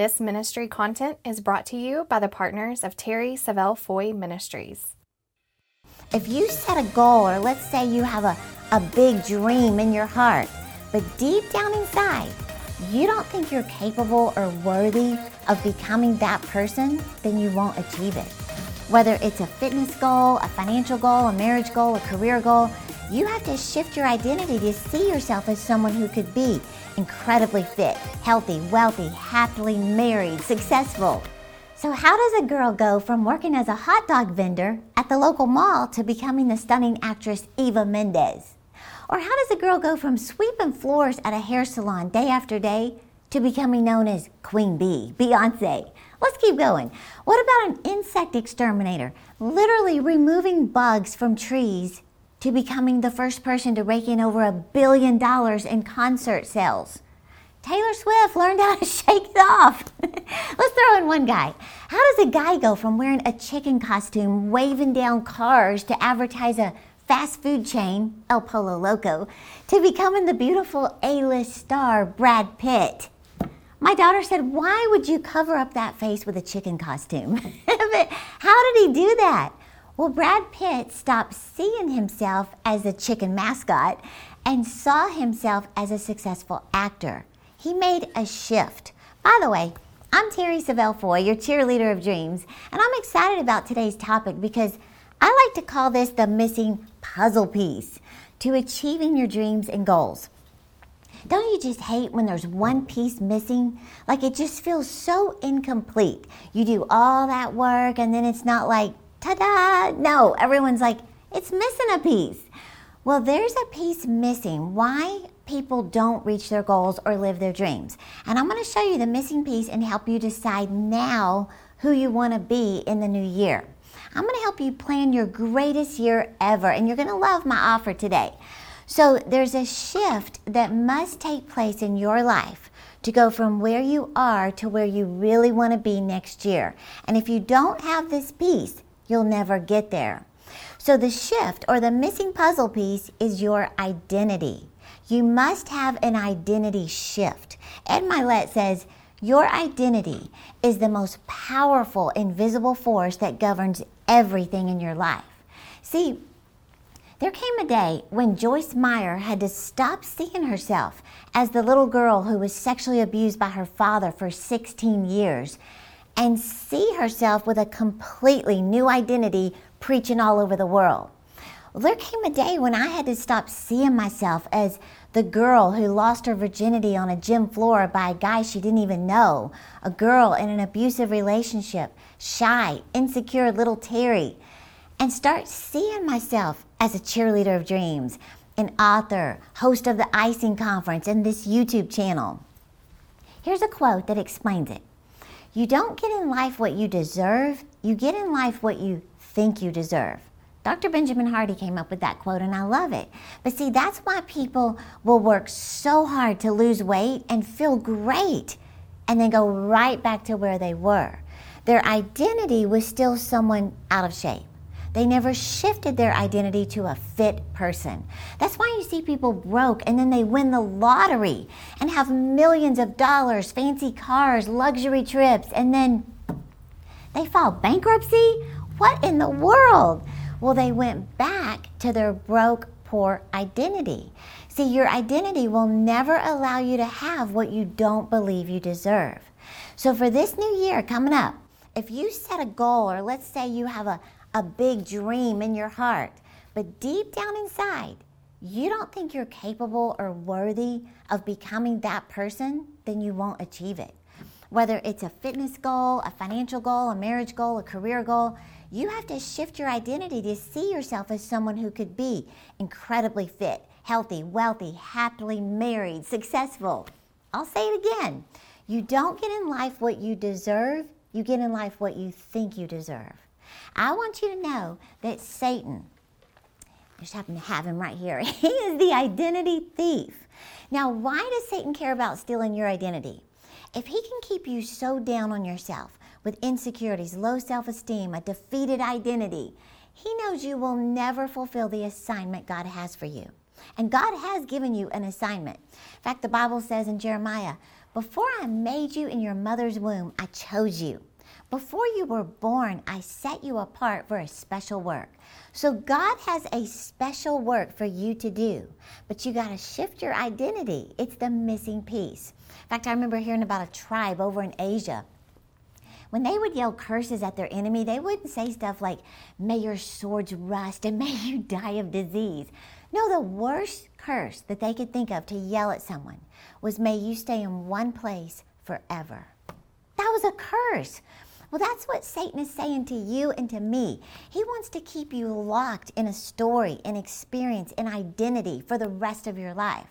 This ministry content is brought to you by the partners of Terri Savelle Foy Ministries. If you set a goal, or let's say you have a, a big dream in your heart, but deep down inside, you don't think you're capable or worthy of becoming that person, then you won't achieve it. Whether it's a fitness goal, a financial goal, a marriage goal, a career goal, you have to shift your identity to see yourself as someone who could be incredibly fit, healthy, wealthy, happily married, successful. So, how does a girl go from working as a hot dog vendor at the local mall to becoming the stunning actress Eva Mendes? Or how does a girl go from sweeping floors at a hair salon day after day to becoming known as Queen Bee, Beyonce? Let's keep going. What about an insect exterminator, literally removing bugs from trees to becoming the first person to rake in over a billion dollars in concert sales? Taylor Swift learned how to shake it off. Let's throw in one guy. How does a guy go from wearing a chicken costume, waving down cars to advertise a fast food chain, El Pollo Loco, to becoming the beautiful A list star, Brad Pitt. My daughter said, Why would you cover up that face with a chicken costume? but how did he do that? Well, Brad Pitt stopped seeing himself as a chicken mascot and saw himself as a successful actor. He made a shift. By the way, I'm Terri Savelle Foy, your cheerleader of dreams, and I'm excited about today's topic because I like to call this the missing puzzle piece to achieving your dreams and goals. Don't you just hate when there's one piece missing? Like it just feels so incomplete. You do all that work and then it's not like, ta da! No, everyone's like, it's missing a piece. Well, there's a piece missing. Why people don't reach their goals or live their dreams. And I'm going to show you the missing piece and help you decide now who you want to be in the new year. I'm going to help you plan your greatest year ever, and you're going to love my offer today. So, there's a shift that must take place in your life to go from where you are to where you really want to be next year. And if you don't have this piece, you'll never get there. So, the shift or the missing puzzle piece is your identity. You must have an identity shift. Ed Mylett says, your identity is the most powerful invisible force that governs everything in your life. See, there came a day when Joyce Meyer had to stop seeing herself as the little girl who was sexually abused by her father for 16 years and see herself with a completely new identity preaching all over the world. There came a day when I had to stop seeing myself as the girl who lost her virginity on a gym floor by a guy she didn't even know, a girl in an abusive relationship, shy, insecure little Terri, and start seeing myself as a cheerleader of dreams, an author, host of the Icing Conference, and this YouTube channel. Here's a quote that explains it. You don't get in life what you deserve, you get in life what you think you deserve. Dr. Benjamin Hardy came up with that quote, and I love it. But see, that's why people will work so hard to lose weight and feel great and then go right back to where they were. Their identity was still someone out of shape. They never shifted their identity to a fit person. That's why you see people broke and then they win the lottery and have millions of dollars, fancy cars, luxury trips, and then they file bankruptcy? What in the world? Well, they went back to their broke, poor identity. See, your identity will never allow you to have what you don't believe you deserve. So, for this new year coming up, if you set a goal, or let's say you have a, a big dream in your heart, but deep down inside, you don't think you're capable or worthy of becoming that person, then you won't achieve it. Whether it's a fitness goal, a financial goal, a marriage goal, a career goal, you have to shift your identity to see yourself as someone who could be incredibly fit, healthy, wealthy, happily married, successful. I'll say it again. You don't get in life what you deserve, you get in life what you think you deserve. I want you to know that Satan, I just happen to have him right here, he is the identity thief. Now, why does Satan care about stealing your identity? If he can keep you so down on yourself, with insecurities, low self esteem, a defeated identity, He knows you will never fulfill the assignment God has for you. And God has given you an assignment. In fact, the Bible says in Jeremiah, Before I made you in your mother's womb, I chose you. Before you were born, I set you apart for a special work. So God has a special work for you to do, but you got to shift your identity. It's the missing piece. In fact, I remember hearing about a tribe over in Asia. When they would yell curses at their enemy, they wouldn't say stuff like, May your swords rust and may you die of disease. No, the worst curse that they could think of to yell at someone was, May you stay in one place forever. That was a curse. Well, that's what Satan is saying to you and to me. He wants to keep you locked in a story, an experience, an identity for the rest of your life.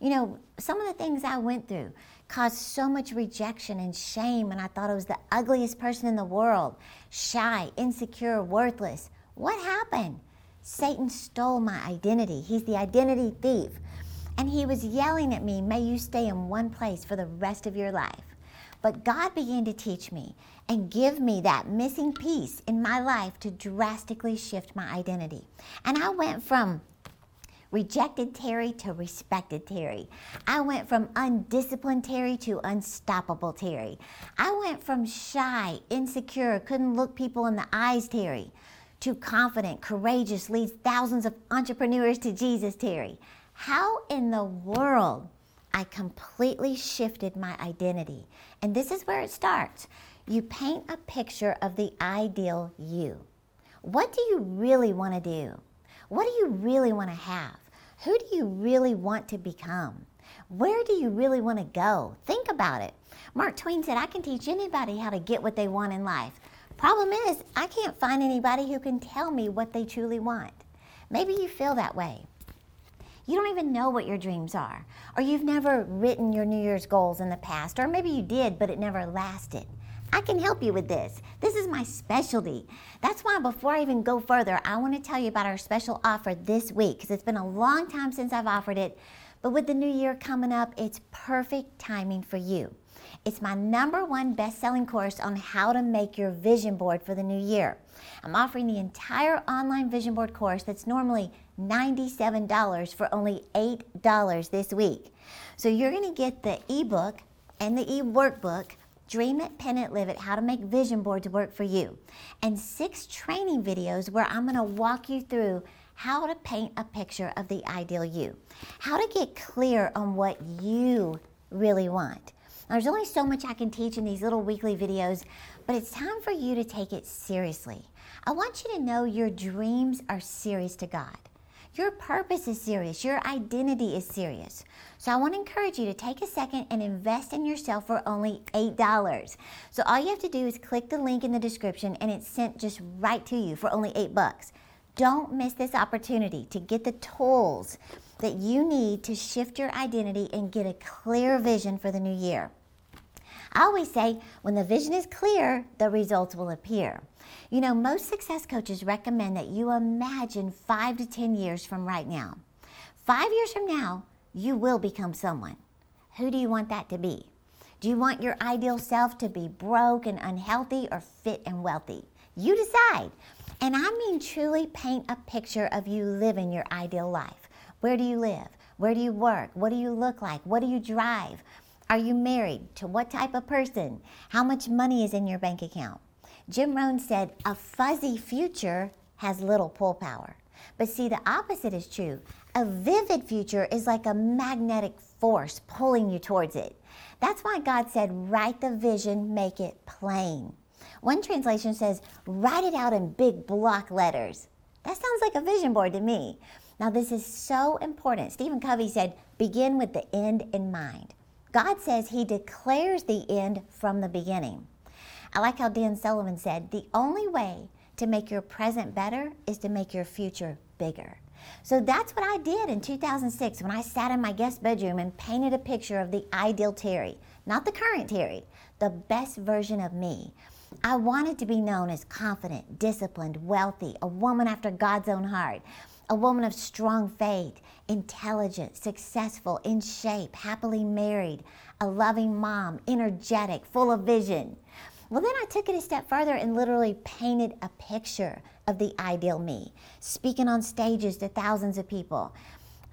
You know, some of the things I went through caused so much rejection and shame, and I thought I was the ugliest person in the world shy, insecure, worthless. What happened? Satan stole my identity. He's the identity thief. And he was yelling at me, May you stay in one place for the rest of your life. But God began to teach me and give me that missing piece in my life to drastically shift my identity. And I went from rejected Terri to respected Terri. I went from undisciplined Terri to unstoppable Terri. I went from shy, insecure, couldn't look people in the eyes Terri to confident, courageous, leads thousands of entrepreneurs to Jesus Terri. How in the world I completely shifted my identity. And this is where it starts. You paint a picture of the ideal you. What do you really want to do? What do you really want to have? Who do you really want to become? Where do you really want to go? Think about it. Mark Twain said, I can teach anybody how to get what they want in life. Problem is, I can't find anybody who can tell me what they truly want. Maybe you feel that way. You don't even know what your dreams are, or you've never written your New Year's goals in the past, or maybe you did, but it never lasted. I can help you with this. This is my specialty. That's why before I even go further, I want to tell you about our special offer this week because it's been a long time since I've offered it. But with the new year coming up, it's perfect timing for you. It's my number one best selling course on how to make your vision board for the new year. I'm offering the entire online vision board course that's normally $97 for only $8 this week. So you're going to get the ebook and the e workbook. Dream it, pen it, live it, how to make vision boards work for you. And six training videos where I'm going to walk you through how to paint a picture of the ideal you, how to get clear on what you really want. Now, there's only so much I can teach in these little weekly videos, but it's time for you to take it seriously. I want you to know your dreams are serious to God. Your purpose is serious. Your identity is serious. So I want to encourage you to take a second and invest in yourself for only $8. So all you have to do is click the link in the description and it's sent just right to you for only 8 bucks. Don't miss this opportunity to get the tools that you need to shift your identity and get a clear vision for the new year. I always say when the vision is clear, the results will appear. You know, most success coaches recommend that you imagine five to 10 years from right now. Five years from now, you will become someone. Who do you want that to be? Do you want your ideal self to be broke and unhealthy or fit and wealthy? You decide. And I mean truly paint a picture of you living your ideal life. Where do you live? Where do you work? What do you look like? What do you drive? Are you married? To what type of person? How much money is in your bank account? Jim Rohn said, a fuzzy future has little pull power. But see, the opposite is true. A vivid future is like a magnetic force pulling you towards it. That's why God said, write the vision, make it plain. One translation says, write it out in big block letters. That sounds like a vision board to me. Now, this is so important. Stephen Covey said, begin with the end in mind. God says He declares the end from the beginning. I like how Dan Sullivan said the only way to make your present better is to make your future bigger. So that's what I did in 2006 when I sat in my guest bedroom and painted a picture of the ideal Terri, not the current Terri, the best version of me. I wanted to be known as confident, disciplined, wealthy, a woman after God's own heart, a woman of strong faith, intelligent, successful, in shape, happily married, a loving mom, energetic, full of vision. Well, then I took it a step further and literally painted a picture of the ideal me, speaking on stages to thousands of people.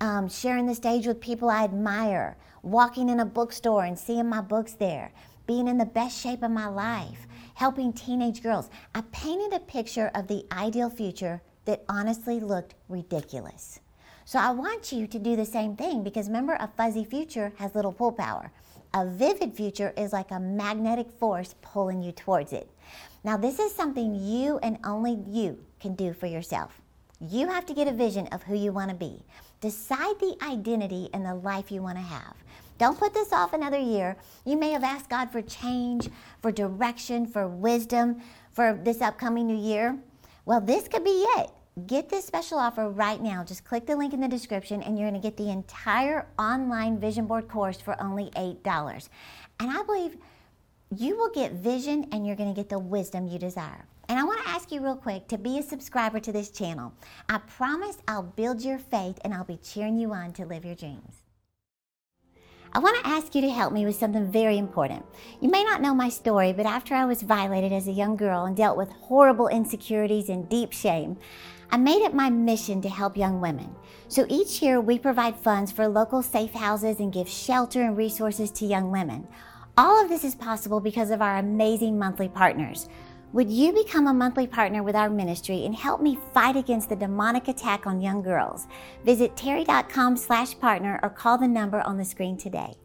um, sharing the stage with people I admire, walking in a bookstore and seeing my books there, being in the best shape of my life, helping teenage girls. I painted a picture of the ideal future that honestly looked ridiculous. So I want you to do the same thing because remember, a fuzzy future has little pull power. A vivid future is like a magnetic force pulling you towards it. Now, this is something you and only you can do for yourself. You have to get a vision of who you want to be. Decide the identity and the life you want to have. Don't put this off another year. You may have asked God for change, for direction, for wisdom for this upcoming new year. Well, this could be it. Get this special offer right now. Just click the link in the description and you're going to get the entire online vision board course for only $8. And I believe you will get vision and you're going to get the wisdom you desire. And I want to ask you real quick to be a subscriber to this channel. I promise I'll build your faith and I'll be cheering you on to live your dreams. I want to ask you to help me with something very important. You may not know my story, but after I was violated as a young girl and dealt with horrible insecurities and deep shame, I made it my mission to help young women. So each year we provide funds for local safe houses and give shelter and resources to young women. All of this is possible because of our amazing monthly partners. Would you become a monthly partner with our ministry and help me fight against the demonic attack on young girls? Visit terri.com slash partner or call the number on the screen today.